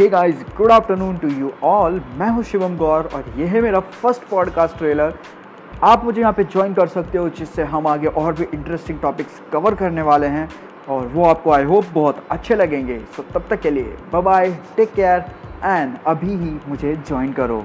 Hey guys good afternoon to you all मैं हूँ शिवम गौर और ये है मेरा फ़र्स्ट पॉडकास्ट ट्रेलर आप मुझे यहाँ पे ज्वाइन कर सकते हो, जिससे हम आगे और भी इंटरेस्टिंग टॉपिक्स कवर करने वाले हैं और वो आपको आई होप बहुत अच्छे लगेंगे। सो तब तक के लिए bye bye take care and अभी ही मुझे ज्वाइन करो।